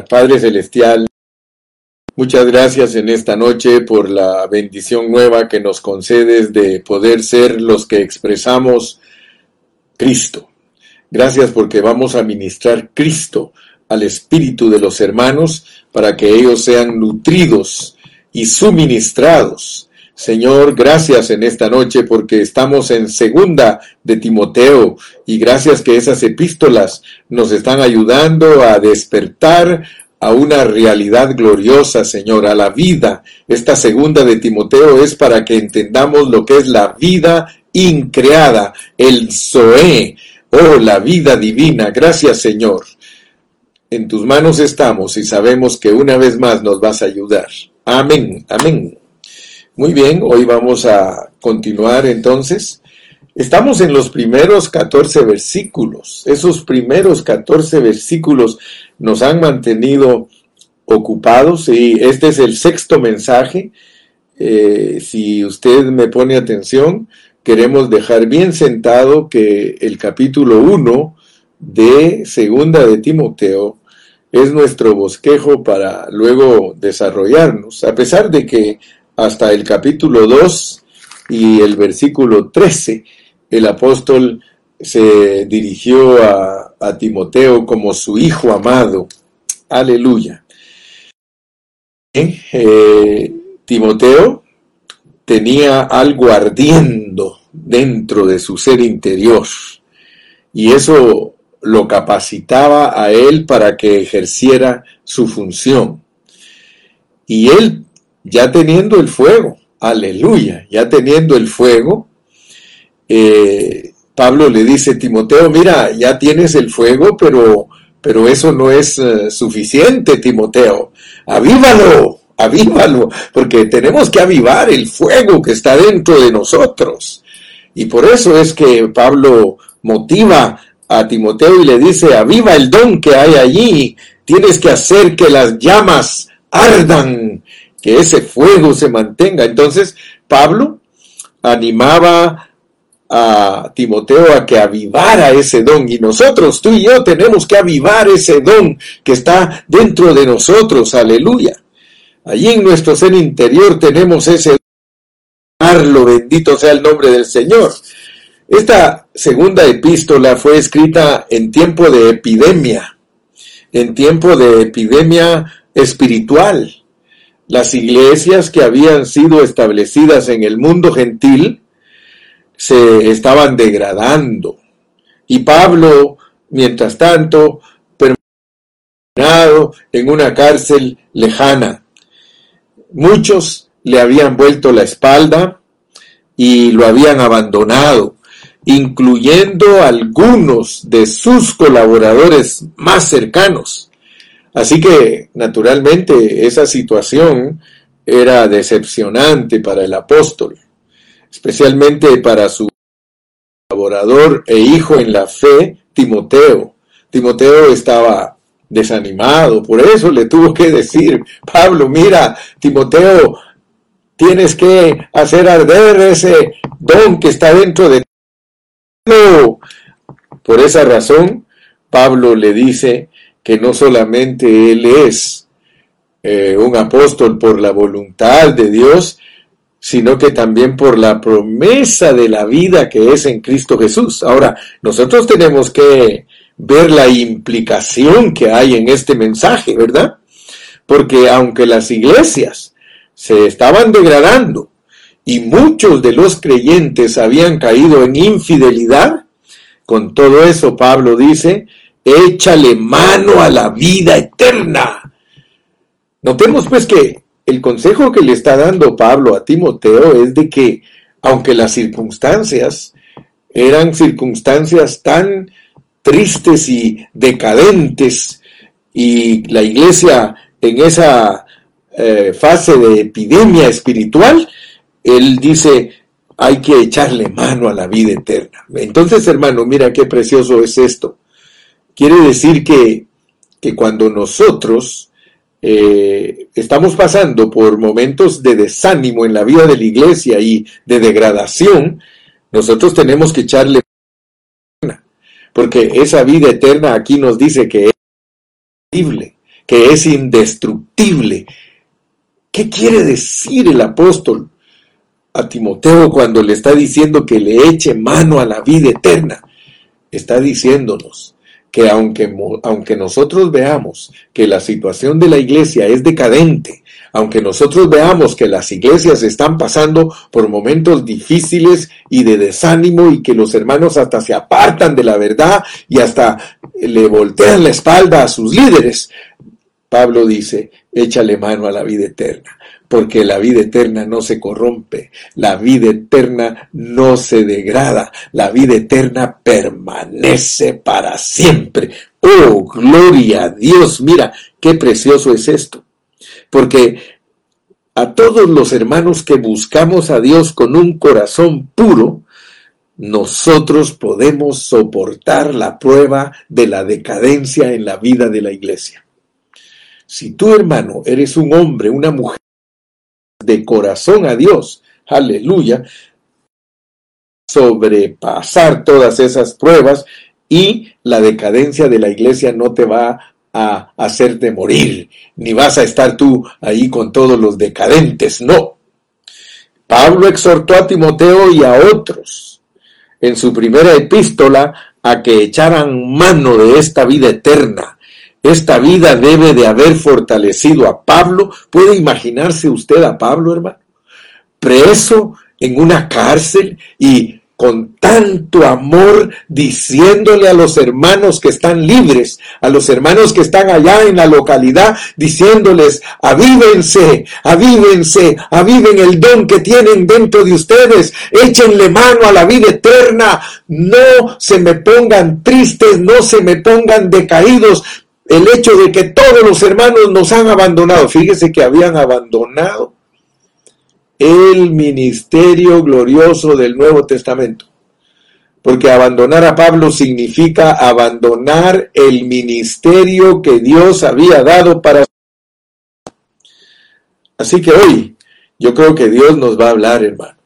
Padre Celestial, muchas gracias en esta noche por la bendición nueva que nos concedes de poder ser los que expresamos Cristo. Gracias porque vamos a ministrar Cristo al espíritu de los hermanos para que ellos sean nutridos y suministrados. Señor, gracias en esta noche porque estamos en segunda de Timoteo y gracias que esas epístolas nos están ayudando a despertar a una realidad gloriosa, Señor, a la vida. Esta segunda de Timoteo es para que entendamos lo que es la vida increada, el Zoé, Oh, la vida divina, gracias Señor. En tus manos estamos y sabemos que una vez más nos vas a ayudar. Amén, amén. Muy bien, hoy vamos a continuar entonces. Estamos en los primeros 14 versículos. Esos primeros 14 versículos nos han mantenido ocupados y este es el sexto mensaje. Eh, si usted me pone atención, queremos dejar bien sentado que el capítulo 1 de Segunda de Timoteo es nuestro bosquejo para luego desarrollarnos, a pesar de que hasta el capítulo 2 y el versículo 13 el apóstol se dirigió a, Timoteo como su hijo amado. Aleluya. Eh, Timoteo tenía algo ardiendo dentro de su ser interior y eso lo capacitaba a él para que ejerciera su función. Y él, ya teniendo el fuego, aleluya, ya teniendo el fuego, eh, Pablo le dice, Timoteo, mira, ya tienes el fuego, pero, pero eso no es uh, suficiente, Timoteo, avívalo, avívalo, porque tenemos que avivar el fuego que está dentro de nosotros. Y por eso es que Pablo motiva a Timoteo y le dice, aviva el don que hay allí, tienes que hacer que las llamas ardan, que ese fuego se mantenga. Entonces, Pablo animaba a Timoteo a que avivara ese don y nosotros, tú y yo, tenemos que avivar ese don que está dentro de nosotros, aleluya. Allí en nuestro ser interior tenemos ese lo bendito sea el nombre del Señor. Esta segunda epístola fue escrita en tiempo de epidemia, en tiempo de epidemia espiritual. Las iglesias que habían sido establecidas en el mundo gentil se estaban degradando. Y Pablo, mientras tanto, permanecido en una cárcel lejana Muchos le habían vuelto la espalda y lo habían abandonado, incluyendo algunos de sus colaboradores más cercanos. Así que, naturalmente, esa situación era decepcionante para el apóstol, especialmente para su colaborador e hijo en la fe, Timoteo. Timoteo estaba desanimado. Por eso le tuvo que decir, Pablo, mira, Timoteo, tienes que hacer arder ese don que está dentro de ti. Por esa razón, Pablo le dice que no solamente él es eh, un apóstol por la voluntad de Dios, sino que también por la promesa de la vida que es en Cristo Jesús. Ahora, nosotros tenemos que ver la implicación que hay en este mensaje, ¿verdad? Porque aunque las iglesias se estaban degradando y muchos de los creyentes habían caído en infidelidad, con todo eso Pablo dice, échale mano a la vida eterna. Notemos pues que el consejo que le está dando Pablo a Timoteo es de que, aunque las circunstancias eran circunstancias tan tristes y decadentes y la iglesia en esa eh, fase de epidemia espiritual, él dice, hay que echarle mano a la vida eterna. Entonces, hermano, mira qué precioso es esto. Quiere decir que, que cuando nosotros eh, estamos pasando por momentos de desánimo en la vida de la iglesia y de degradación, nosotros tenemos que echarle porque esa vida eterna aquí nos dice que es posible, que es indestructible. ¿Qué quiere decir el apóstol a Timoteo cuando le está diciendo que le eche mano a la vida eterna? Está diciéndonos que aunque, aunque nosotros veamos que la situación de la iglesia es decadente, aunque nosotros veamos que las iglesias están pasando por momentos difíciles y de desánimo y que los hermanos hasta se apartan de la verdad y hasta le voltean la espalda a sus líderes, Pablo dice, échale mano a la vida eterna, porque la vida eterna no se corrompe, la vida eterna no se degrada, la vida eterna permanece para siempre. Oh, gloria a Dios, mira, qué precioso es esto. Porque a todos los hermanos que buscamos a Dios con un corazón puro, nosotros podemos soportar la prueba de la decadencia en la vida de la iglesia. Si tú, hermano, eres un hombre, una mujer de corazón a Dios, aleluya, sobrepasar todas esas pruebas y la decadencia de la iglesia no te va a hacerte morir, ni vas a estar tú ahí con todos los decadentes, no. Pablo exhortó a Timoteo y a otros en su primera epístola a que echaran mano de esta vida eterna, esta vida debe de haber fortalecido a Pablo. ¿Puede imaginarse usted a Pablo, hermano? Preso en una cárcel y con tanto amor diciéndole a los hermanos que están libres, a los hermanos que están allá en la localidad, diciéndoles, avívense, avívense, aviven el don que tienen dentro de ustedes, échenle mano a la vida eterna, no se me pongan tristes, no se me pongan decaídos, el hecho de que todos los hermanos nos han abandonado. Fíjese que habían abandonado el ministerio glorioso del Nuevo Testamento. Porque abandonar a Pablo significa abandonar el ministerio que Dios había dado para... Así que hoy yo creo que Dios nos va a hablar, hermano.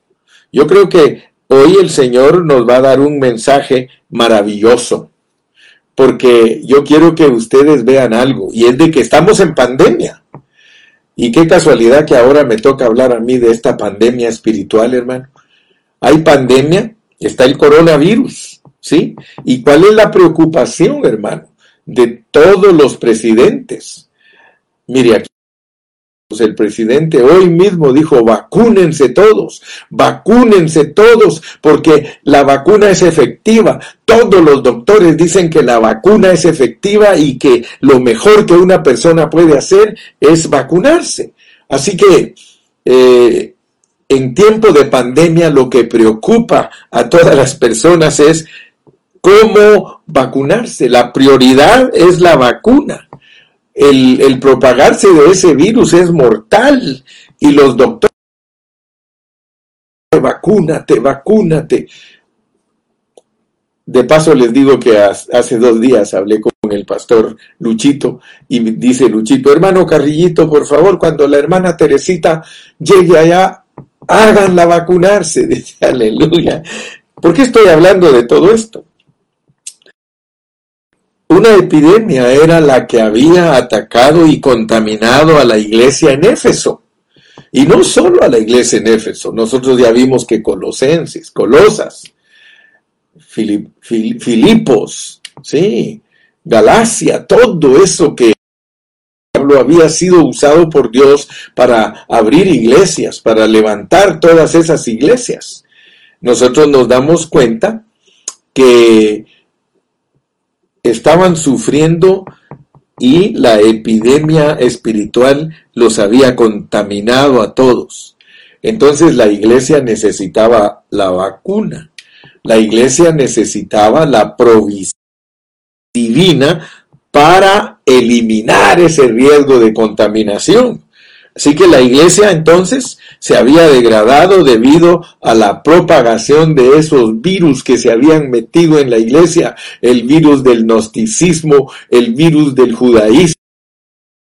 Yo creo que hoy el Señor nos va a dar un mensaje maravilloso porque yo quiero que ustedes vean algo, y es de que estamos en pandemia. Y qué casualidad que ahora me toca hablar a mí de esta pandemia espiritual, hermano. Hay pandemia, está el coronavirus, ¿sí? ¿Y cuál es la preocupación, hermano, de todos los presidentes? Mire, aquí el presidente hoy mismo dijo, vacúnense todos, vacúnense todos, porque la vacuna es efectiva. Todos los doctores dicen que la vacuna es efectiva y que lo mejor que una persona puede hacer es vacunarse. Así que eh, en tiempo de pandemia lo que preocupa a todas las personas es cómo vacunarse. La prioridad es la vacuna el, propagarse de ese virus es mortal y los doctores vacúnate, vacúnate. De paso les digo que hace dos días hablé con el pastor Luchito y dice Luchito, hermano Carrillito, por favor, cuando la hermana Teresita llegue allá, háganla vacunarse. Dice, aleluya. ¿Por qué estoy hablando de todo esto? Una epidemia era la que había atacado y contaminado a la iglesia en Éfeso. Y no solo a la iglesia en Éfeso, nosotros ya vimos que Colosenses, Colosas, Filipos, sí, Galacia, todo eso que había sido usado por Dios para abrir iglesias, para levantar todas esas iglesias. Nosotros nos damos cuenta que estaban sufriendo y la epidemia espiritual los había contaminado a todos. Entonces la iglesia necesitaba la vacuna. La iglesia necesitaba la provisión divina para eliminar ese riesgo de contaminación. Así que la iglesia entonces se había degradado debido a la propagación de esos virus que se habían metido en la iglesia, el virus del gnosticismo, el virus del judaísmo,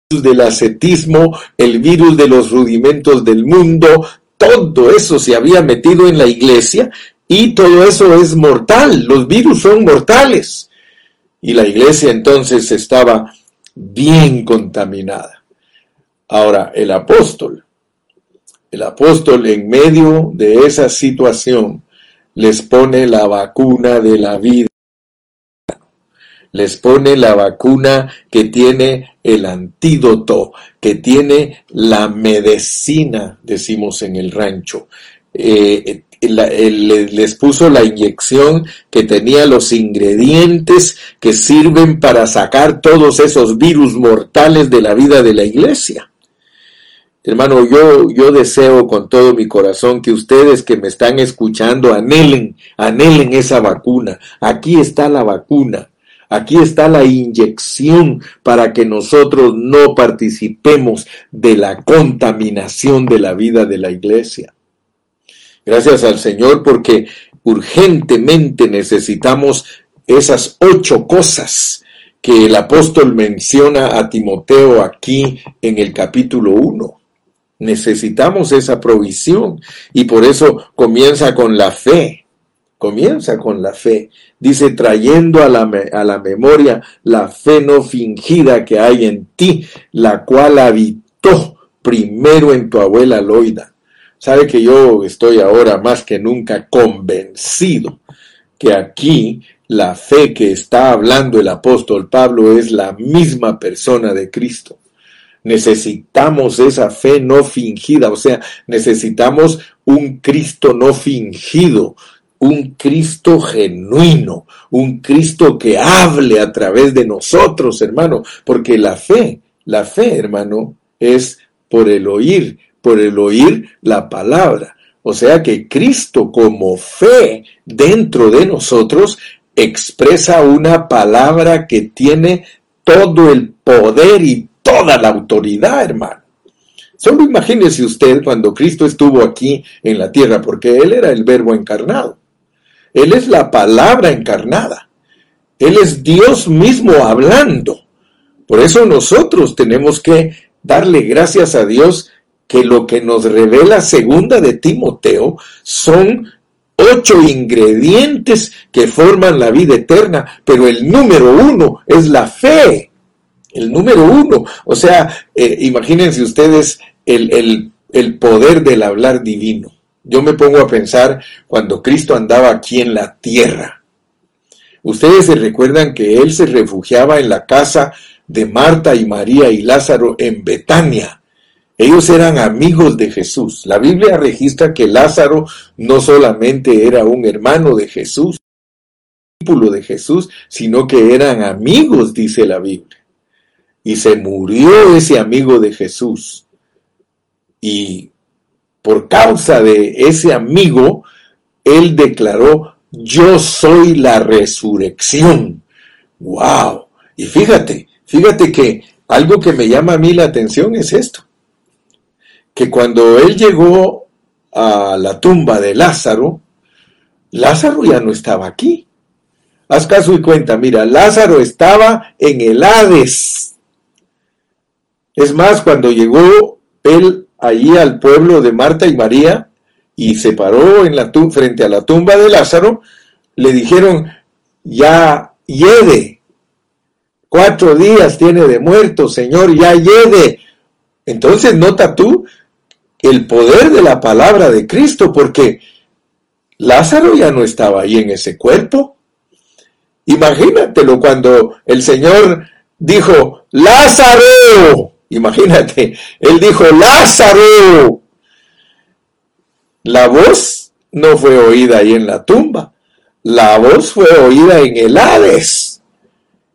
el virus del ascetismo, el virus de los rudimentos del mundo, todo eso se había metido en la iglesia y todo eso es mortal, los virus son mortales. Y la iglesia entonces estaba bien contaminada. Ahora, el apóstol, el apóstol en medio de esa situación les pone la vacuna de la vida les pone la vacuna que tiene el antídoto, que tiene la medicina, decimos en el rancho. Eh, les puso la inyección que tenía los ingredientes que sirven para sacar todos esos virus mortales de la vida de la iglesia. Hermano, yo, yo deseo con todo mi corazón que ustedes que me están escuchando anhelen, anhelen esa vacuna. Aquí está la vacuna. Aquí está la inyección para que nosotros no participemos de la contaminación de la vida de la iglesia. Gracias al Señor porque urgentemente necesitamos esas ocho cosas que el apóstol menciona a Timoteo aquí en el capítulo 1. Necesitamos esa provisión y por eso comienza con la fe comienza con la fe. Dice, trayendo a la, a la, memoria la fe no fingida que hay en ti, la cual habitó primero en tu abuela Loida. Sabe que yo estoy ahora más que nunca convencido que aquí la fe que está hablando el apóstol Pablo es la misma persona de Cristo. Necesitamos esa fe no fingida, o sea, necesitamos un Cristo no fingido, un Cristo genuino, un Cristo que hable a través de nosotros, hermano, porque la fe, la fe, hermano, es por el oír, por el oír la palabra. O sea que Cristo como fe dentro de nosotros expresa una palabra que tiene todo el poder y toda la autoridad, hermano. Solo imagínese usted cuando Cristo estuvo aquí en la tierra, porque Él era el verbo encarnado. Él es la palabra encarnada. Él es Dios mismo hablando. Por eso nosotros tenemos que darle gracias a Dios que lo que nos revela segunda de Timoteo son ocho ingredientes que forman la vida eterna, pero el número uno es la fe. El número uno. O sea, eh, imagínense ustedes el, el poder del hablar divino. Yo me pongo a pensar cuando Cristo andaba aquí en la tierra. Ustedes se recuerdan que Él se refugiaba en la casa de Marta y María y Lázaro en Betania. Ellos eran amigos de Jesús. La Biblia registra que Lázaro no solamente era un hermano de Jesús, discípulo de Jesús, sino que eran amigos, dice la Biblia. Y se murió ese amigo de Jesús. Y por causa de ese amigo, él declaró, yo soy la resurrección. ¡Wow! Y fíjate, fíjate que algo que me llama a mí la atención es esto, que cuando él llegó a la tumba de Lázaro, Lázaro ya no estaba aquí. Haz caso y cuenta, mira, Lázaro estaba en el Hades. Es más, cuando llegó él allí al pueblo de Marta y María y se paró en la frente a la tumba de Lázaro, le dijeron, ya yede, cuatro días tiene de muerto, Señor, ya yede. Entonces nota tú el poder de la palabra de Cristo, porque Lázaro ya no estaba ahí en ese cuerpo. Imagínatelo cuando el Señor dijo, Lázaro, Imagínate, él dijo, Lázaro. La voz no fue oída ahí en la tumba, la voz fue oída en el Hades.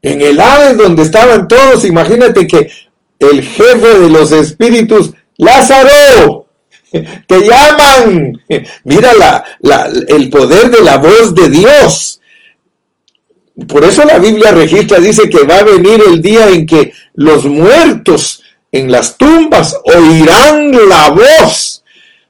En el Hades donde estaban todos, imagínate que el jefe de los espíritus, Lázaro, te llaman. Mira la, el poder de la voz de Dios. Por eso la Biblia registra, dice que va a venir el día en que los muertos en las tumbas oirán la voz,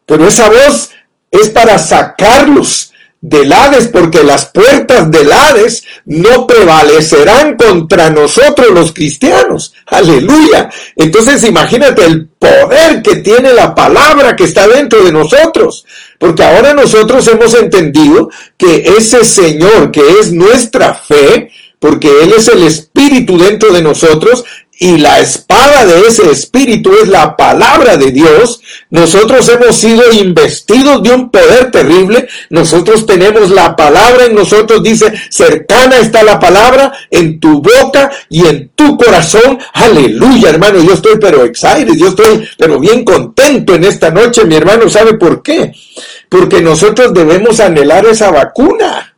pero esa voz es para sacarlos del Hades, porque las puertas del Hades no prevalecerán contra nosotros los cristianos. Aleluya. Entonces imagínate el poder que tiene la palabra que está dentro de nosotros, porque ahora nosotros hemos entendido que ese Señor que es nuestra fe, porque Él es el Espíritu dentro de nosotros, y la espada de ese espíritu es la palabra de Dios, nosotros hemos sido investidos de un poder terrible, nosotros tenemos la palabra en nosotros, dice, cercana está la palabra en tu boca y en tu corazón, aleluya hermano, yo estoy pero excited, yo estoy pero bien contento en esta noche, mi hermano, ¿sabe por qué? Porque nosotros debemos anhelar esa vacuna.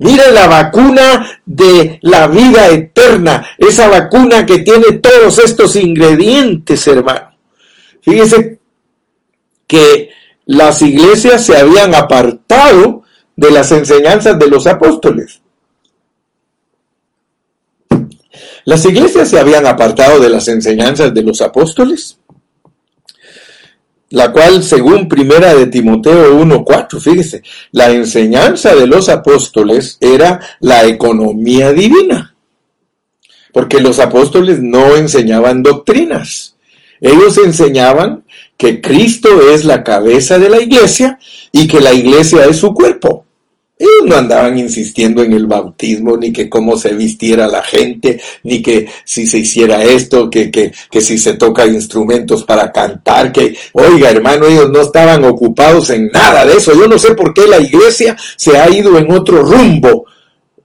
Mire la vacuna de la vida eterna, esa vacuna que tiene todos estos ingredientes, hermano. Fíjese que las iglesias se habían apartado de las enseñanzas de los apóstoles. Las iglesias se habían apartado de las enseñanzas de los apóstoles la cual, según Primera de Timoteo 1.4, fíjese, la enseñanza de los apóstoles era la economía divina, porque los apóstoles no enseñaban doctrinas, ellos enseñaban que Cristo es la cabeza de la iglesia y que la iglesia es su cuerpo. Ellos no andaban insistiendo en el bautismo, ni que cómo se vistiera la gente, ni que si se hiciera esto, que, que, que si se toca instrumentos para cantar, que, oiga hermano, ellos no estaban ocupados en nada de eso. Yo no sé por qué la iglesia se ha ido en otro rumbo.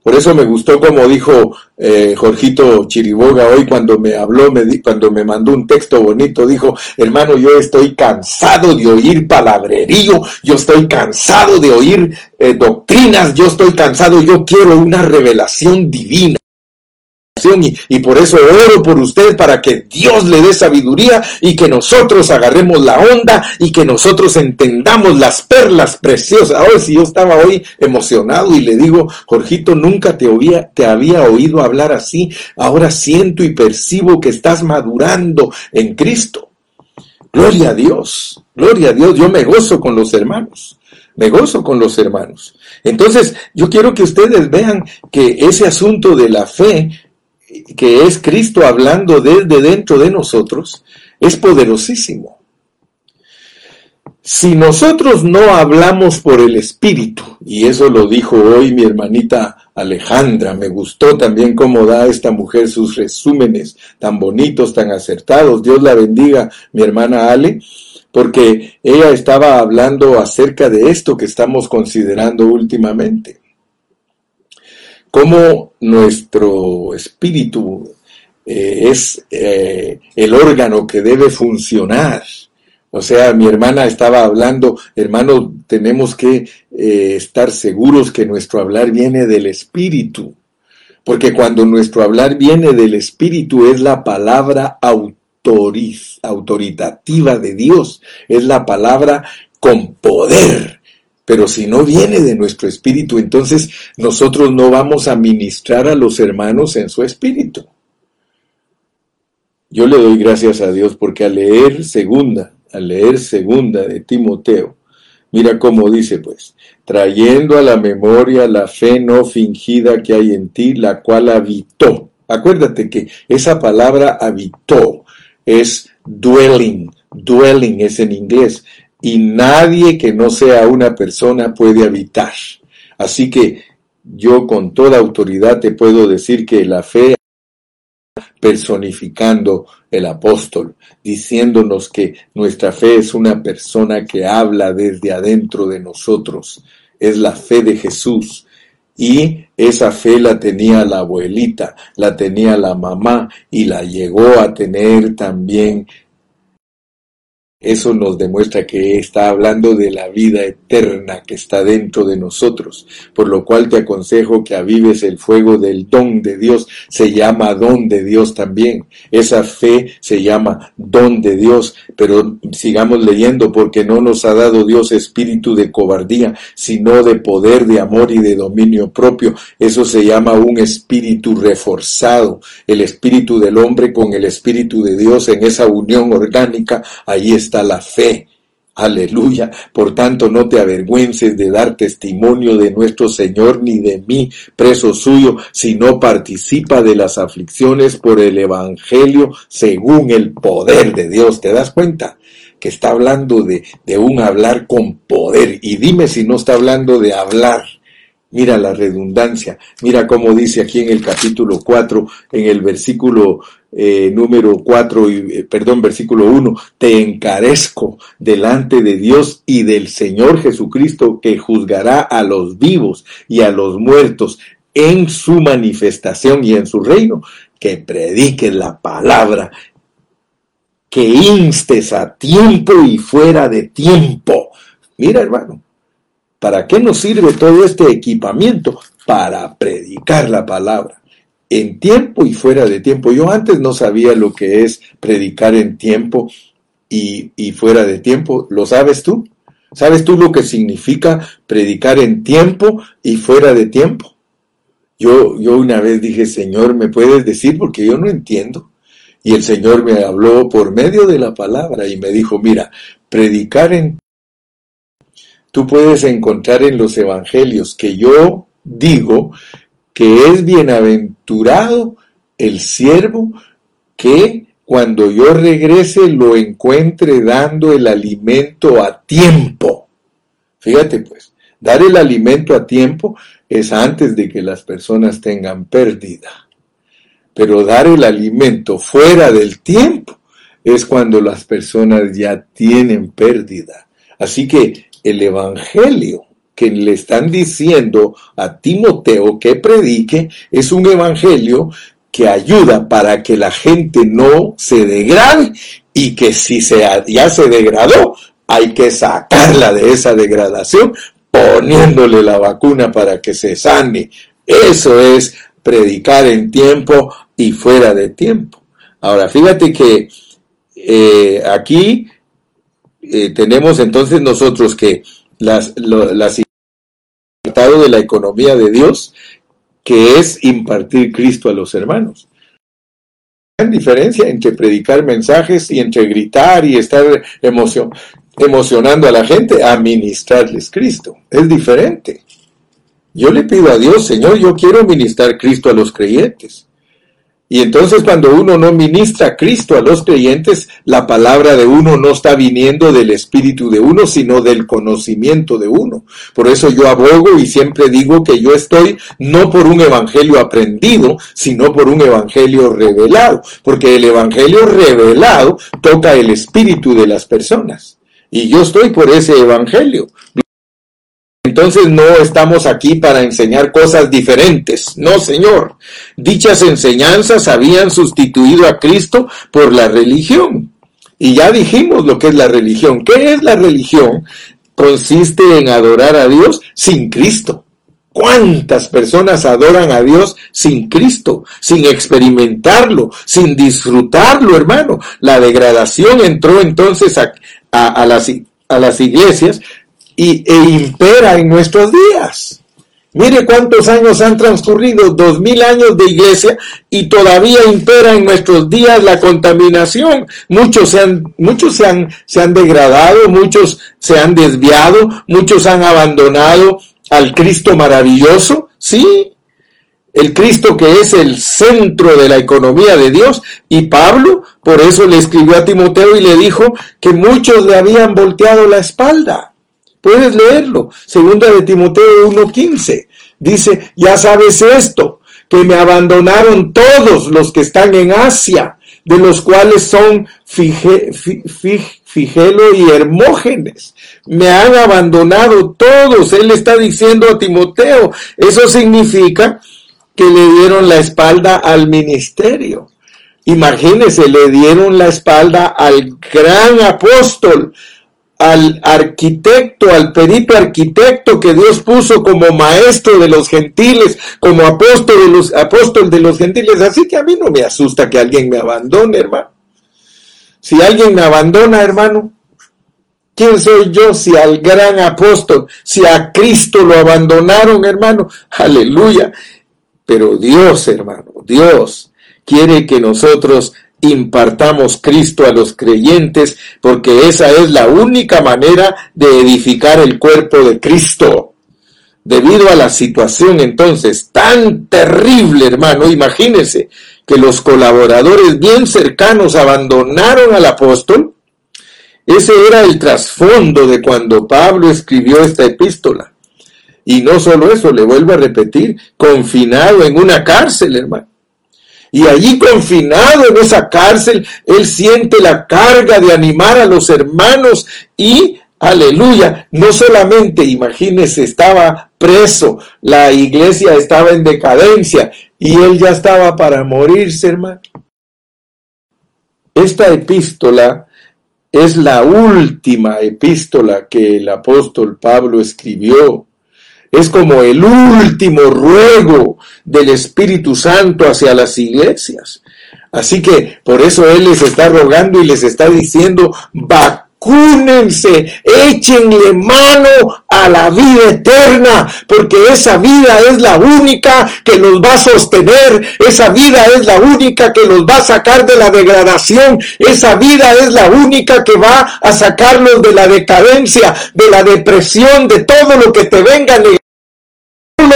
Por eso me gustó como dijo eh, Jorgito Chiriboga hoy cuando me habló, cuando me mandó un texto bonito, dijo, hermano, yo estoy cansado de oír palabrerío, yo estoy cansado de oír eh, doctrinas, yo estoy cansado, yo quiero una revelación divina. Y, por eso oro por usted para que Dios le dé sabiduría y que nosotros agarremos la onda y que nosotros entendamos las perlas preciosas. Ahora, si yo estaba hoy emocionado y le digo, Jorgito, nunca te había oído hablar así, ahora siento y percibo que estás madurando en Cristo. Gloria a Dios, gloria a Dios, yo me gozo con los hermanos me gozo con los hermanos. Entonces, yo quiero que ustedes vean que ese asunto de la fe que es Cristo hablando desde dentro de nosotros, es poderosísimo. Si nosotros no hablamos por el Espíritu, y eso lo dijo hoy mi hermanita Alejandra, me gustó también cómo da esta mujer sus resúmenes tan bonitos, tan acertados, Dios la bendiga, mi hermana Ale, porque ella estaba hablando acerca de esto que estamos considerando últimamente cómo nuestro espíritu eh, es eh, el órgano que debe funcionar. O sea, mi hermana estaba hablando, hermano, tenemos que eh, estar seguros que nuestro hablar viene del espíritu. Porque cuando nuestro hablar viene del espíritu es la palabra autoriz, autoritativa de Dios, es la palabra con poder pero si no viene de nuestro espíritu, entonces nosotros no vamos a ministrar a los hermanos en su espíritu. Yo le doy gracias a Dios porque al leer segunda, al leer segunda de Timoteo, mira cómo dice pues, trayendo a la memoria la fe no fingida que hay en ti, la cual habitó. Acuérdate que esa palabra habitó es dwelling, dwelling es en inglés, y nadie que no sea una persona puede habitar. Así que yo con toda autoridad te puedo decir que la fe personificando el apóstol, diciéndonos que nuestra fe es una persona que habla desde adentro de nosotros, es la fe de Jesús. Y esa fe la tenía la abuelita, la tenía la mamá y la llegó a tener también eso nos demuestra que está hablando de la vida eterna que está dentro de nosotros, por lo cual te aconsejo que avives el fuego del don de Dios. Se llama don de Dios también. Esa fe se llama don de Dios, pero sigamos leyendo porque no nos ha dado Dios espíritu de cobardía, sino de poder, de amor y de dominio propio. Eso se llama un espíritu reforzado, el espíritu del hombre con el espíritu de Dios en esa unión orgánica. Ahí está la fe. Aleluya. Por tanto, no te avergüences de dar testimonio de nuestro Señor ni de mí, preso suyo, sino participa de las aflicciones por el Evangelio según el poder de Dios. ¿Te das cuenta? Que está hablando de, de un hablar con poder. Y dime si no está hablando de hablar. Mira la redundancia. Mira cómo dice aquí en el capítulo 4, en el versículo eh, número 4, y, perdón, versículo 1, te encarezco delante de Dios y del Señor Jesucristo que juzgará a los vivos y a los muertos en su manifestación y en su reino, que prediques la palabra, que instes a tiempo y fuera de tiempo. Mira, hermano, ¿para qué nos sirve todo este equipamiento? Para predicar la palabra en tiempo y fuera de tiempo. Yo antes no sabía lo que es predicar en tiempo y, fuera de tiempo. ¿Lo sabes tú? ¿Sabes tú lo que significa predicar en tiempo y fuera de tiempo? Yo, yo una vez dije, Señor, ¿me puedes decir? Porque yo no entiendo. Y el Señor me habló por medio de la palabra y me dijo, mira, predicar en... Tú puedes encontrar en los evangelios que yo digo que es bienaventurado el siervo que cuando yo regrese lo encuentre dando el alimento a tiempo. Fíjate pues, dar el alimento a tiempo es antes de que las personas tengan pérdida. Pero dar el alimento fuera del tiempo es cuando las personas ya tienen pérdida. Así que el Evangelio que le están diciendo a Timoteo que predique es un Evangelio que ayuda para que la gente no se degrade y que si se, ya se degradó, hay que sacarla de esa degradación poniéndole la vacuna para que se sane. Eso es predicar en tiempo y fuera de tiempo. Ahora, fíjate que eh, aquí eh, tenemos entonces nosotros que las, las de la economía de Dios, que es impartir Cristo a los hermanos. Hay diferencia entre predicar mensajes y entre gritar y estar emoción, emocionando a la gente a ministrarles Cristo. Es diferente. Yo le pido a Dios, Señor, yo quiero ministrar Cristo a los creyentes. Y entonces cuando uno no ministra a Cristo a los creyentes, la palabra de uno no está viniendo del espíritu de uno, sino del conocimiento de uno. Por eso yo abogo y siempre digo que yo estoy no por un evangelio aprendido, sino por un evangelio revelado, porque el evangelio revelado toca el espíritu de las personas. Y yo estoy por ese evangelio. Entonces no estamos aquí para enseñar cosas diferentes. No, Señor. Dichas enseñanzas habían sustituido a Cristo por la religión. Y ya dijimos lo que es la religión. ¿Qué es la religión? Consiste en adorar a Dios sin Cristo. ¿Cuántas personas adoran a Dios sin Cristo, sin experimentarlo, sin disfrutarlo, hermano? La degradación entró entonces a, las, a las iglesias y, e impera en nuestros días. Mire cuántos años han transcurrido, dos mil años de iglesia y todavía impera en nuestros días la contaminación. Muchos se han, muchos se han, se han degradado, muchos se han desviado, muchos han abandonado al Cristo maravilloso, sí, el Cristo que es el centro de la economía de Dios. Y Pablo por eso le escribió a Timoteo y le dijo que muchos le habían volteado la espalda. Puedes leerlo. Segunda de Timoteo 1.15. Dice, ya sabes esto, que me abandonaron todos los que están en Asia, de los cuales son Figelo y Hermógenes. Me han abandonado todos. Él está diciendo a Timoteo. Eso significa que le dieron la espalda al ministerio. Imagínese, le dieron la espalda al gran apóstol, al arquitecto, al perito arquitecto que Dios puso como maestro de los gentiles, como apóstol de los, apóstol de los gentiles. Así que a mí no me asusta que alguien me abandone, hermano. Si alguien me abandona, hermano, ¿quién soy yo si al gran apóstol, si a Cristo lo abandonaron, hermano? Aleluya. Pero Dios, hermano, Dios quiere que nosotros impartamos Cristo a los creyentes, porque esa es la única manera de edificar el cuerpo de Cristo. Debido a la situación entonces tan terrible, hermano, imagínense que los colaboradores bien cercanos abandonaron al apóstol. Ese era el trasfondo de cuando Pablo escribió esta epístola. Y no solo eso, le vuelvo a repetir, confinado en una cárcel, hermano. Y allí confinado en esa cárcel, él siente la carga de animar a los hermanos y Aleluya. No solamente, imagínese, estaba preso, la iglesia estaba en decadencia y él ya estaba para morirse, hermano. Esta epístola es la última epístola que el apóstol Pablo escribió. Es como el último ruego del Espíritu Santo hacia las iglesias. Así que por eso Él les está rogando y les está diciendo, vacúnense, échenle mano a la vida eterna, porque esa vida es la única que los va a sostener, esa vida es la única que los va a sacar de la degradación, esa vida es la única que va a sacarlos de la decadencia, de la depresión, de todo lo que te venga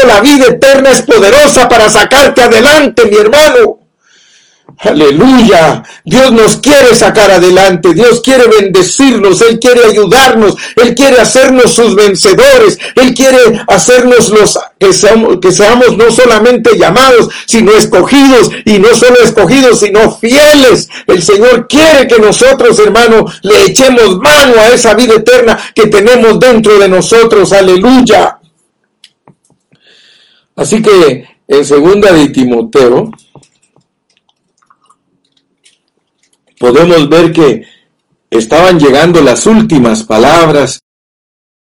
La vida eterna es poderosa para sacarte adelante, mi hermano. Aleluya. Dios nos quiere sacar adelante. Dios quiere bendecirnos. Él quiere ayudarnos. Él quiere hacernos sus vencedores. Él quiere hacernos los que seamos, que seamos no solamente llamados, sino escogidos. Y no solo escogidos, sino fieles. El Señor quiere que nosotros, hermano, le echemos mano a esa vida eterna que tenemos dentro de nosotros. Aleluya. Así que en segunda de Timoteo, podemos ver que estaban llegando las últimas palabras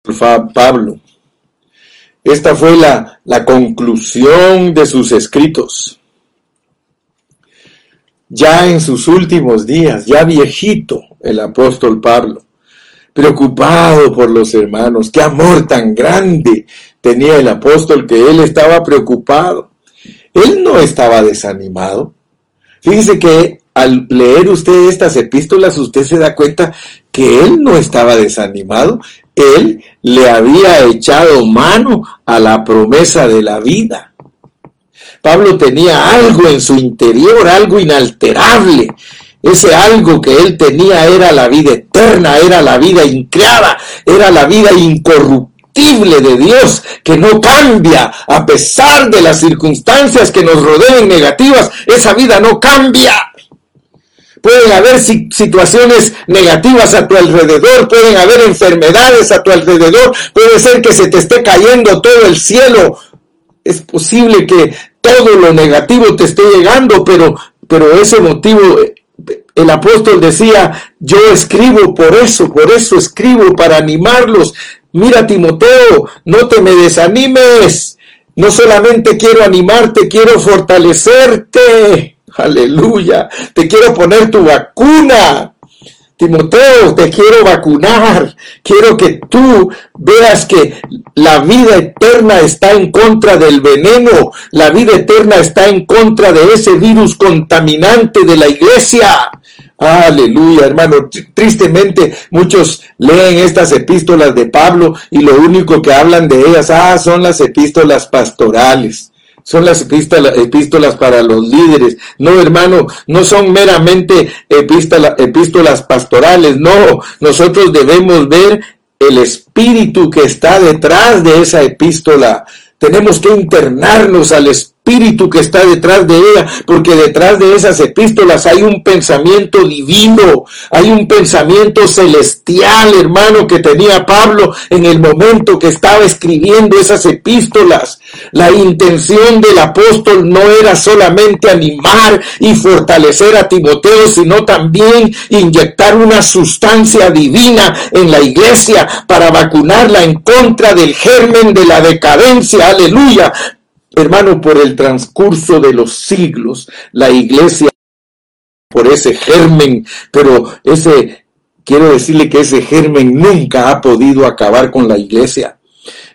de Pablo. Esta fue la, la conclusión de sus escritos. Ya en sus últimos días, ya viejito, el apóstol Pablo, preocupado por los hermanos, qué amor tan grande tenía el apóstol que él estaba preocupado. Él no estaba desanimado. Fíjese que al leer usted estas epístolas, usted se da cuenta que él no estaba desanimado, él le había echado mano a la promesa de la vida. Pablo tenía algo en su interior, algo inalterable. Ese algo que él tenía era la vida eterna, era la vida increada, era la vida incorruptible de Dios, que no cambia a pesar de las circunstancias que nos rodeen negativas. Esa vida no cambia. Pueden haber situaciones negativas a tu alrededor, pueden haber enfermedades a tu alrededor, puede ser que se te esté cayendo todo el cielo. Es posible que todo lo negativo te esté llegando, pero, pero ese motivo, el apóstol decía, yo escribo por eso, por eso escribo para animarlos. Mira Timoteo, no te me desanimes. No solamente quiero animarte, quiero fortalecerte. Aleluya. Te quiero poner tu vacuna. Timoteo, te quiero vacunar. Quiero que tú veas que la vida eterna está en contra del veneno. La vida eterna está en contra de ese virus contaminante de la iglesia. Aleluya, hermano. Tristemente muchos leen estas epístolas de Pablo y lo único que hablan de ellas, ah, son las epístolas pastorales son las epístolas, para los líderes. No, hermano, no son meramente epístolas pastorales, no, nosotros debemos ver el espíritu que está detrás de esa epístola. Tenemos que internarnos al espíritu espíritu que está detrás de ella, porque detrás de esas epístolas hay un pensamiento divino, hay un pensamiento celestial, hermano, que tenía Pablo en el momento que estaba escribiendo esas epístolas. La intención del apóstol no era solamente animar y fortalecer a Timoteo, sino también inyectar una sustancia divina en la iglesia para vacunarla en contra del germen de la decadencia, aleluya, Hermano, por el transcurso de los siglos, la iglesia, por ese germen, pero ese, quiero decirle que ese germen nunca ha podido acabar con la iglesia.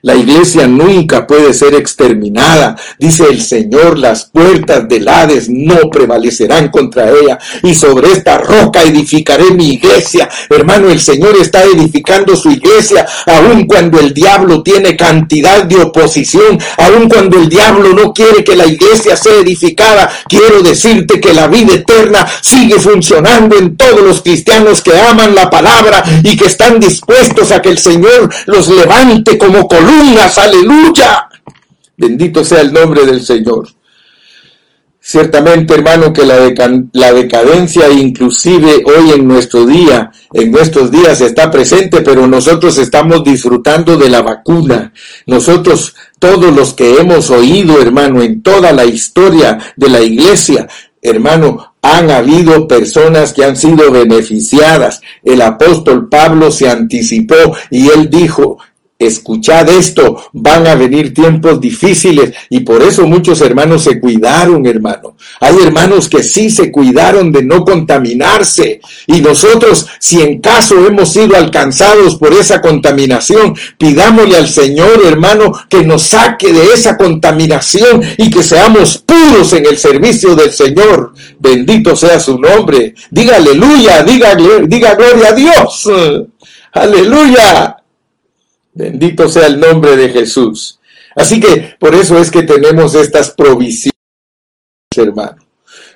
La iglesia nunca puede ser exterminada. Dice el Señor, las puertas del Hades no prevalecerán contra ella. Y sobre esta roca edificaré mi iglesia. Hermano, el Señor está edificando su iglesia, aun cuando el diablo tiene cantidad de oposición, aun cuando el diablo no quiere que la iglesia sea edificada. Quiero decirte que la vida eterna sigue funcionando en todos los cristianos que aman la palabra y que están dispuestos a que el Señor los levante como columnas, aleluya. Bendito sea el nombre del Señor. Ciertamente, hermano, que la, la, decadencia inclusive hoy en nuestro día, en nuestros días está presente, pero nosotros estamos disfrutando de la vacuna. Nosotros, todos los que hemos oído, hermano, en toda la historia de la iglesia, hermano, han habido personas que han sido beneficiadas. El apóstol Pablo se anticipó y él dijo, Escuchad esto, van a venir tiempos difíciles y por eso muchos hermanos se cuidaron, hermano. Hay hermanos que sí se cuidaron de no contaminarse y nosotros, si en caso hemos sido alcanzados por esa contaminación, pidámosle al Señor, hermano, que nos saque de esa contaminación y que seamos puros en el servicio del Señor. Bendito sea su nombre. Diga aleluya, diga, diga gloria a Dios. Aleluya. Bendito sea el nombre de Jesús. Así que por eso es que tenemos estas provisiones, hermano.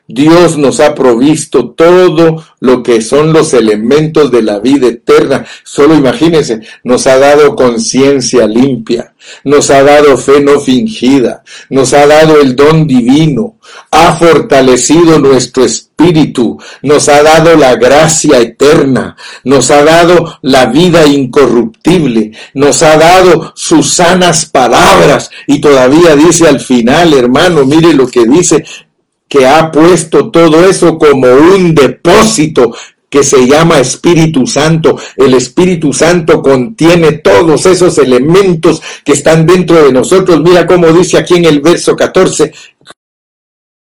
Dios nos ha provisto todo lo que son los elementos de la vida eterna. Solo imagínense, nos ha dado conciencia limpia, nos ha dado fe no fingida, nos ha dado el don divino, ha fortalecido nuestro espíritu, nos ha dado la gracia eterna, nos ha dado la vida incorruptible, nos ha dado sus sanas palabras y todavía dice al final, hermano, mire lo que dice, que ha puesto todo eso como un depósito que se llama Espíritu Santo. El Espíritu Santo contiene todos esos elementos que están dentro de nosotros. Mira cómo dice aquí en el verso 14,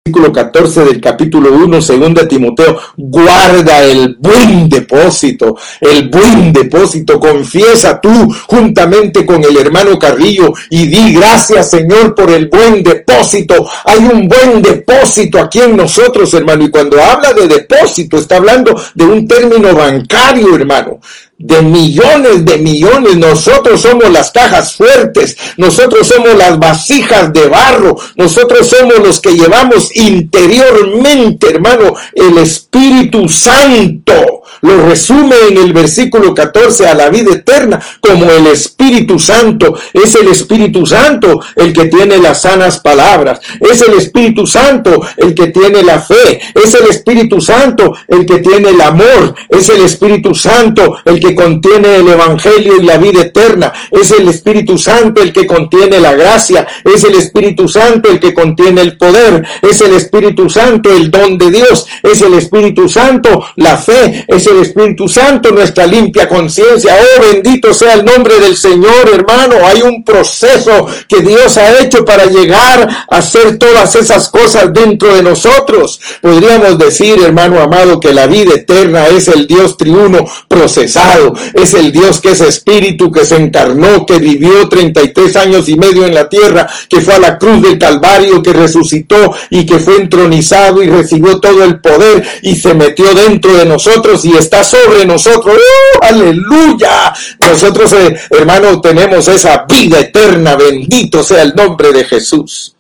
versículo 14 del capítulo 1, segunda Timoteo, guarda el buen depósito, el buen depósito, confiesa tú juntamente con el hermano Carrillo y di gracias Señor por el buen depósito. Hay un buen depósito aquí en nosotros, hermano, y cuando habla de depósito está hablando de un término bancario, hermano de millones de millones. Nosotros somos las cajas fuertes, nosotros somos las vasijas de barro, nosotros somos los que llevamos interiormente, hermano, el Espíritu Santo. Lo resume en el versículo 14 a la vida eterna como el Espíritu Santo. Es el Espíritu Santo el que tiene las sanas palabras. Es el Espíritu Santo el que tiene la fe. Es el Espíritu Santo el que tiene el amor. Es el Espíritu Santo el que contiene el Evangelio y la vida eterna. Es el Espíritu Santo el que contiene la gracia. Es el Espíritu Santo el que contiene el poder. Es el Espíritu Santo el don de Dios. Es el Espíritu Santo la fe. Es el Espíritu Santo nuestra limpia conciencia. Oh, bendito sea el nombre del Señor, hermano. Hay un proceso que Dios ha hecho para llegar a hacer todas esas cosas dentro de nosotros. Podríamos decir, hermano amado, que la vida eterna es el Dios triuno procesado es el Dios que es espíritu, que se encarnó, que vivió 33 años y medio en la tierra, que fue a la cruz del Calvario, que resucitó y que fue entronizado y recibió todo el poder y se metió dentro de nosotros y está sobre nosotros. ¡Uh! aleluya. Nosotros, eh, hermanos, tenemos esa vida eterna. Bendito sea el nombre de Jesús.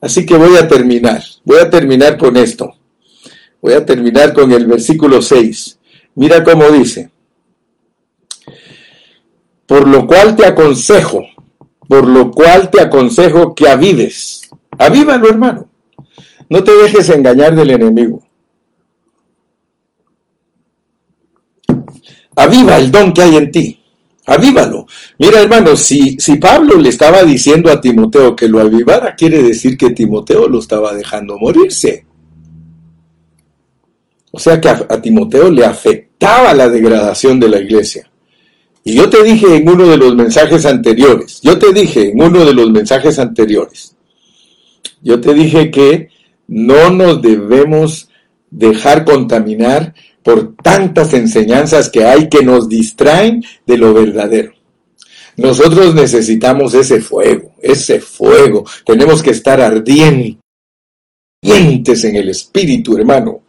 Así que voy a terminar. Voy a terminar con esto. Voy a terminar con el versículo 6. Mira cómo dice. Por lo cual te aconsejo, por lo cual te aconsejo que avives. Avívalo, hermano. No te dejes engañar del enemigo. Aviva el don que hay en ti. Avívalo. Mira, hermano, si, si Pablo le estaba diciendo a Timoteo que lo avivara, quiere decir que Timoteo lo estaba dejando morirse. O sea que a Timoteo le afectaba la degradación de la iglesia. Y yo te dije en uno de los mensajes anteriores, yo te dije en uno de los mensajes anteriores, yo te dije que no nos debemos dejar contaminar por tantas enseñanzas que hay que nos distraen de lo verdadero. Nosotros necesitamos ese fuego, ese fuego. Tenemos que estar ardientes en el espíritu, hermano.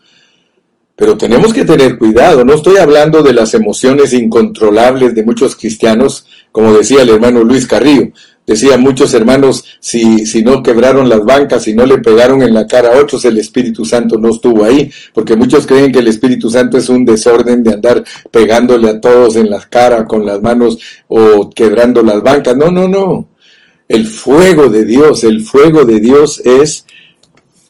Pero tenemos que tener cuidado, no estoy hablando de las emociones incontrolables de muchos cristianos, como decía el hermano Luis Carrillo. Decía muchos hermanos, si, si no quebraron las bancas, si no le pegaron en la cara a otros, el Espíritu Santo no estuvo ahí, porque muchos creen que el Espíritu Santo es un desorden de andar pegándole a todos en la cara con las manos o quebrando las bancas. No, no, no. El fuego de Dios, el fuego de Dios es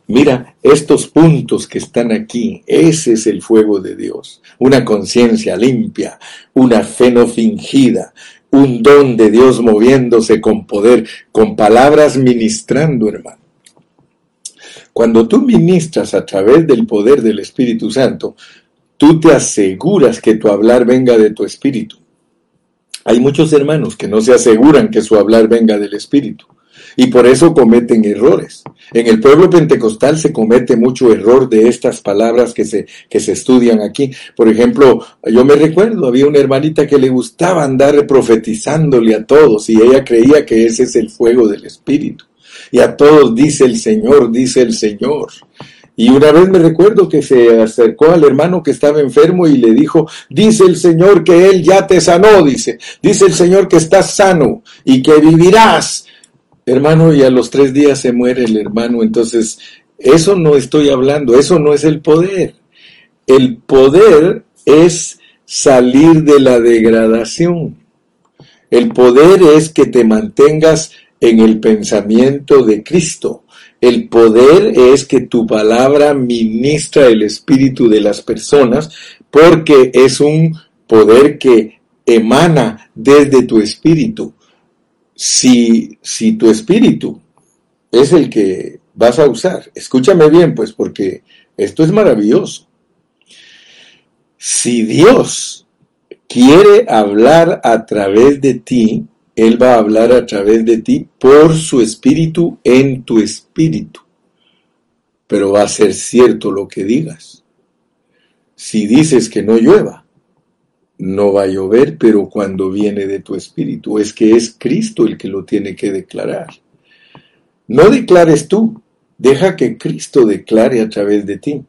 Mira, estos puntos que están aquí, ese es el fuego de Dios. Una conciencia limpia, una fe no fingida, un don de Dios moviéndose con poder, con palabras ministrando, hermano. Cuando tú ministras a través del poder del Espíritu Santo, tú te aseguras que tu hablar venga de tu espíritu. Hay muchos hermanos que no se aseguran que su hablar venga del espíritu y por eso cometen errores. En el pueblo pentecostal se comete mucho error de estas palabras que se, que se estudian aquí. Por ejemplo, yo me recuerdo, había una hermanita que le gustaba andar profetizándole a todos y ella creía que ese es el fuego del Espíritu. Y a todos dice el Señor, dice el Señor. Y una vez me recuerdo que se acercó al hermano que estaba enfermo y le dijo, dice el Señor que Él ya te sanó, dice, dice el Señor que estás sano y que vivirás hermano, y a los tres días se muere el hermano. Entonces, eso no estoy hablando, eso no es el poder. El poder es salir de la degradación. El poder es que te mantengas en el pensamiento de Cristo. El poder es que tu palabra ministra el espíritu de las personas porque es un poder que emana desde tu espíritu si, si tu espíritu es el que vas a usar, escúchame bien, pues, porque esto es maravilloso. Si Dios quiere hablar a través de ti, Él va a hablar a través de ti por su espíritu en tu espíritu. Pero va a ser cierto lo que digas. Si dices que no llueva, no va a llover, pero cuando viene de tu espíritu, es que es Cristo el que lo tiene que declarar. No declares tú, deja que Cristo declare a través de ti.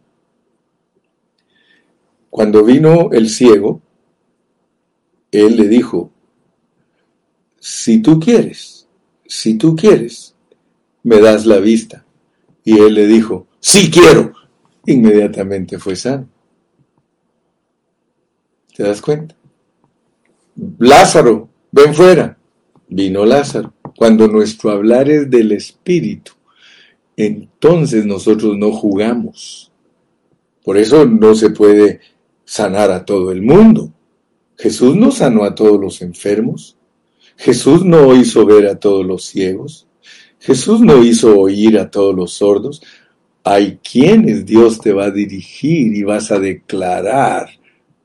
Cuando vino el ciego, él le dijo, si tú quieres, si tú quieres, me das la vista. Y él le dijo, sí quiero. Inmediatamente fue sano. ¿Te das cuenta? Lázaro, ven fuera. Vino Lázaro. Cuando nuestro hablar es del Espíritu, entonces nosotros no jugamos. Por eso no se puede sanar a todo el mundo. Jesús no sanó a todos los enfermos. Jesús no hizo ver a todos los ciegos. Jesús no hizo oír a todos los sordos. Hay quienes Dios te va a dirigir y vas a declarar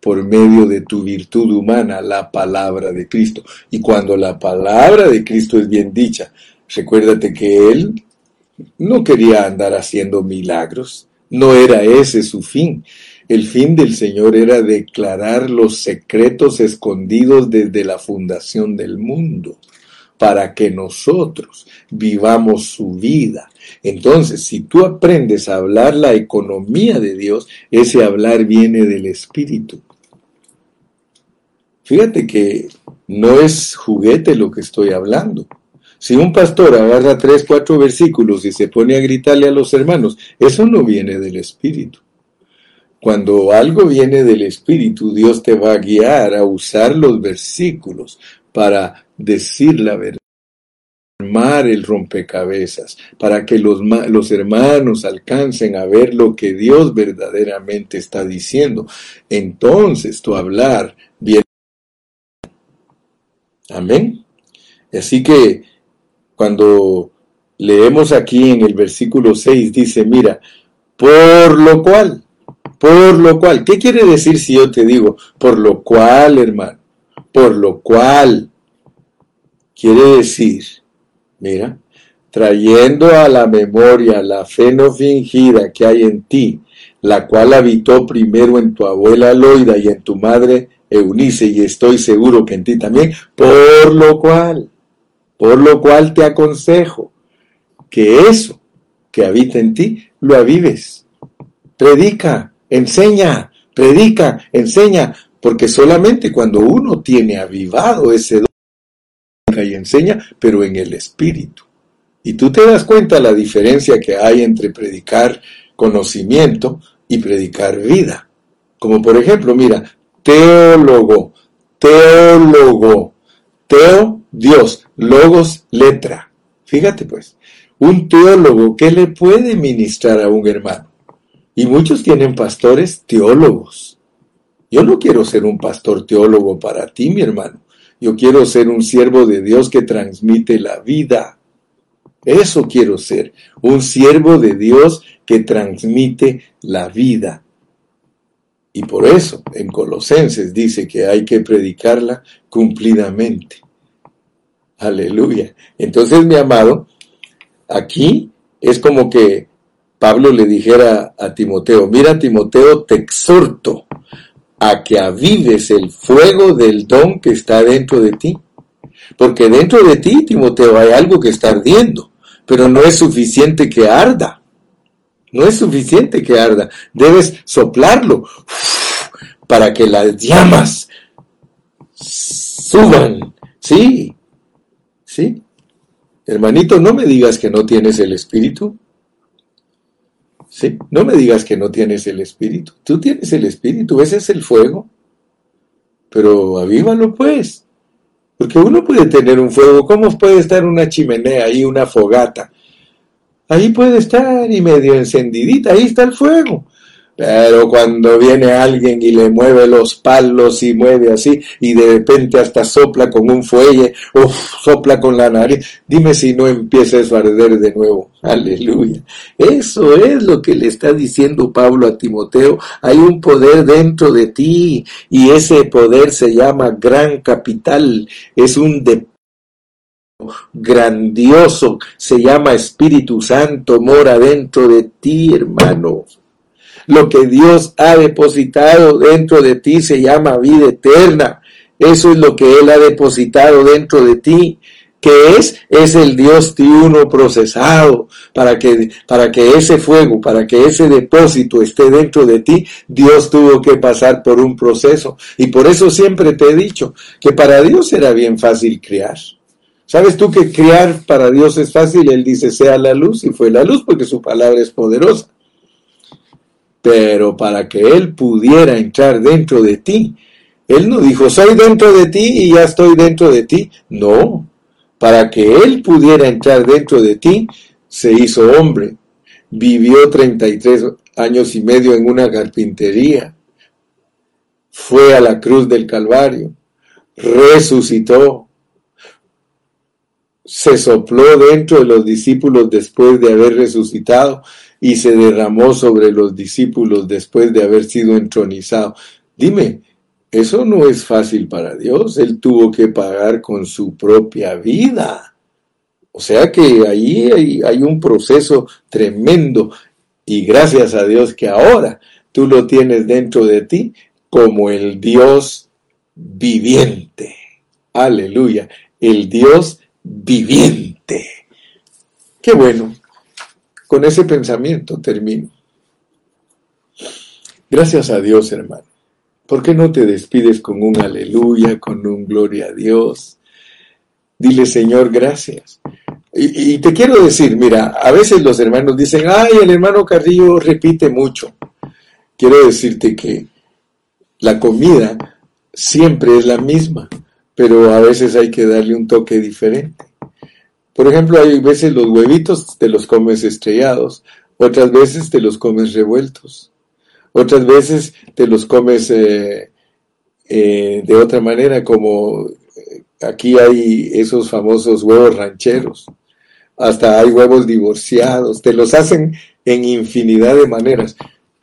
por medio de tu virtud humana la palabra de Cristo. Y cuando la palabra de Cristo es bien dicha, recuérdate que Él no quería andar haciendo milagros, no era ese su fin. El fin del Señor era declarar los secretos escondidos desde la fundación del mundo, para que nosotros vivamos su vida. Entonces, si tú aprendes a hablar la economía de Dios, ese hablar viene del Espíritu. Fíjate que no es juguete lo que estoy hablando. Si un pastor agarra tres, cuatro versículos y se pone a gritarle a los hermanos, eso no viene del Espíritu. Cuando algo viene del Espíritu, Dios te va a guiar a usar los versículos para decir la verdad, armar el rompecabezas, para que los, los hermanos alcancen a ver lo que Dios verdaderamente está diciendo. Entonces tu hablar viene Amén. Así que cuando leemos aquí en el versículo 6 dice, mira, por lo cual, por lo cual, ¿qué quiere decir si yo te digo, por lo cual, hermano? Por lo cual, quiere decir, mira, trayendo a la memoria la fe no fingida que hay en ti, la cual habitó primero en tu abuela Loida y en tu madre Eunice, y estoy seguro que en ti también, por lo cual, por lo cual te aconsejo que eso que habita en ti, lo avives. Predica, enseña, predica, enseña, porque solamente cuando uno tiene avivado ese don, y enseña, pero en el espíritu. Y tú te das cuenta la diferencia que hay entre predicar conocimiento y predicar vida. Como por ejemplo, mira, teólogo, teólogo, teo, Dios, logos, letra. Fíjate pues, Un teólogo, ¿qué le puede ministrar a un hermano? Y muchos tienen pastores teólogos. Yo no quiero ser un pastor teólogo para ti, mi hermano. Yo quiero ser un siervo de Dios que transmite la vida. Eso quiero ser, un siervo de Dios que transmite la vida. Y por eso en Colosenses dice que hay que predicarla cumplidamente. Aleluya. Entonces, mi amado, aquí es como que Pablo le dijera a Timoteo, mira Timoteo, te exhorto a que avives el fuego del don que está dentro de ti. Porque dentro de ti, Timoteo, hay algo que está ardiendo, pero no es suficiente que arda. No es suficiente que arda. Debes soplarlo para que las llamas suban. Sí, sí. Hermanito, no me digas que no tienes el Espíritu. Sí, no me digas que no tienes el Espíritu. Tú tienes el Espíritu, ese es el fuego. Pero avívalo pues. Porque uno puede tener un fuego. ¿Cómo puede estar una chimenea ahí, una fogata? Ahí puede estar y medio encendidita, ahí está el fuego. Pero cuando viene alguien y le mueve los palos y mueve así y de repente hasta sopla con un fuelle, o sopla con la nariz, dime si no empieza a arder de nuevo. Aleluya. Eso es lo que le está diciendo Pablo a Timoteo. Hay un poder dentro de ti y ese poder se llama gran capital. Es un depósito grandioso, se llama Espíritu Santo, mora dentro de ti, hermano. Lo que Dios ha depositado dentro de ti se llama vida eterna. Eso es lo que Él ha depositado dentro de ti. que es? Es el Dios triuno procesado. Para que, para que ese fuego, para que ese depósito esté dentro de ti, Dios tuvo que pasar por un proceso. Y por eso siempre te he dicho que para Dios era bien fácil criar. ¿Sabes tú que criar para Dios es fácil? Él dice, sea la luz, y fue la luz porque su palabra es poderosa. Pero para que Él pudiera entrar dentro de ti, Él no dijo, soy dentro de ti y ya estoy dentro de ti. No, para que Él pudiera entrar dentro de ti, se hizo hombre. Vivió 33 años y medio en una carpintería. Fue a la cruz del Calvario. Resucitó se sopló dentro de los discípulos después de haber resucitado y se derramó sobre los discípulos después de haber sido entronizado. Dime, eso no es fácil para Dios. Él tuvo que pagar con su propia vida. O sea que ahí hay, hay un proceso tremendo y gracias a Dios que ahora tú lo tienes dentro de ti como el Dios viviente. Aleluya. El Dios viviente. Qué bueno. Con ese pensamiento termino. Gracias a Dios, hermano. ¿Por qué no te despides con un aleluya, con un gloria a Dios? Dile, Señor, gracias. Y, y, te quiero decir, mira, a veces los hermanos dicen, ay, el hermano Carrillo repite mucho. Quiero decirte que la comida siempre es la misma pero a veces hay que darle un toque diferente. Por ejemplo, hay veces los huevitos te los comes estrellados, otras veces te los comes revueltos, otras veces te los comes eh, eh, de otra manera, como eh, aquí hay esos famosos huevos rancheros, hasta hay huevos divorciados, te los hacen en infinidad de maneras.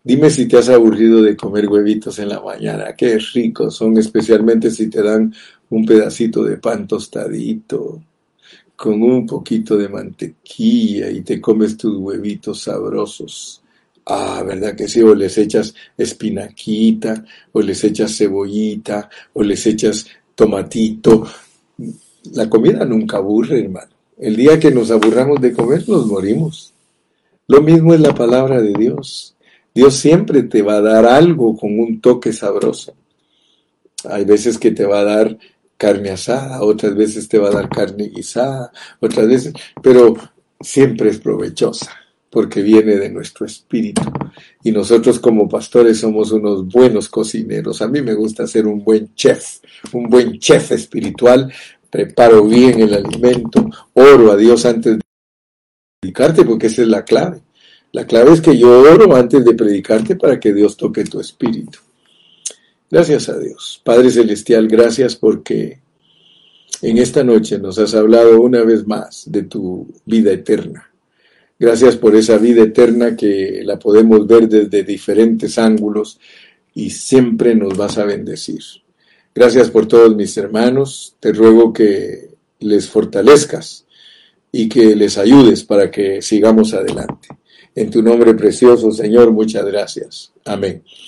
Dime si te has aburrido de comer huevitos en la mañana, qué ricos son, especialmente si te dan un pedacito de pan tostadito, con un poquito de mantequilla y te comes tus huevitos sabrosos. Ah, ¿verdad que sí? O les echas espinaquita, o les echas cebollita, o les echas tomatito. La comida nunca aburre, hermano. El día que nos aburramos de comer, nos morimos. Lo mismo es la palabra de Dios. Dios siempre te va a dar algo con un toque sabroso. Hay veces que te va a dar carne asada, otras veces te va a dar carne guisada, otras veces, pero siempre es provechosa porque viene de nuestro espíritu. Y nosotros como pastores somos unos buenos cocineros. A mí me gusta ser un buen chef, un buen chef espiritual. Preparo bien el alimento, oro a Dios antes de predicarte, porque esa es la clave. La clave es que yo oro antes de predicarte para que Dios toque tu espíritu. Gracias a Dios. Padre Celestial, gracias porque en esta noche nos has hablado una vez más de tu vida eterna. Gracias por esa vida eterna que la podemos ver desde diferentes ángulos y siempre nos vas a bendecir. Gracias por todos mis hermanos. Te ruego que les fortalezcas y que les ayudes para que sigamos adelante. En tu nombre precioso, Señor, muchas gracias. Amén.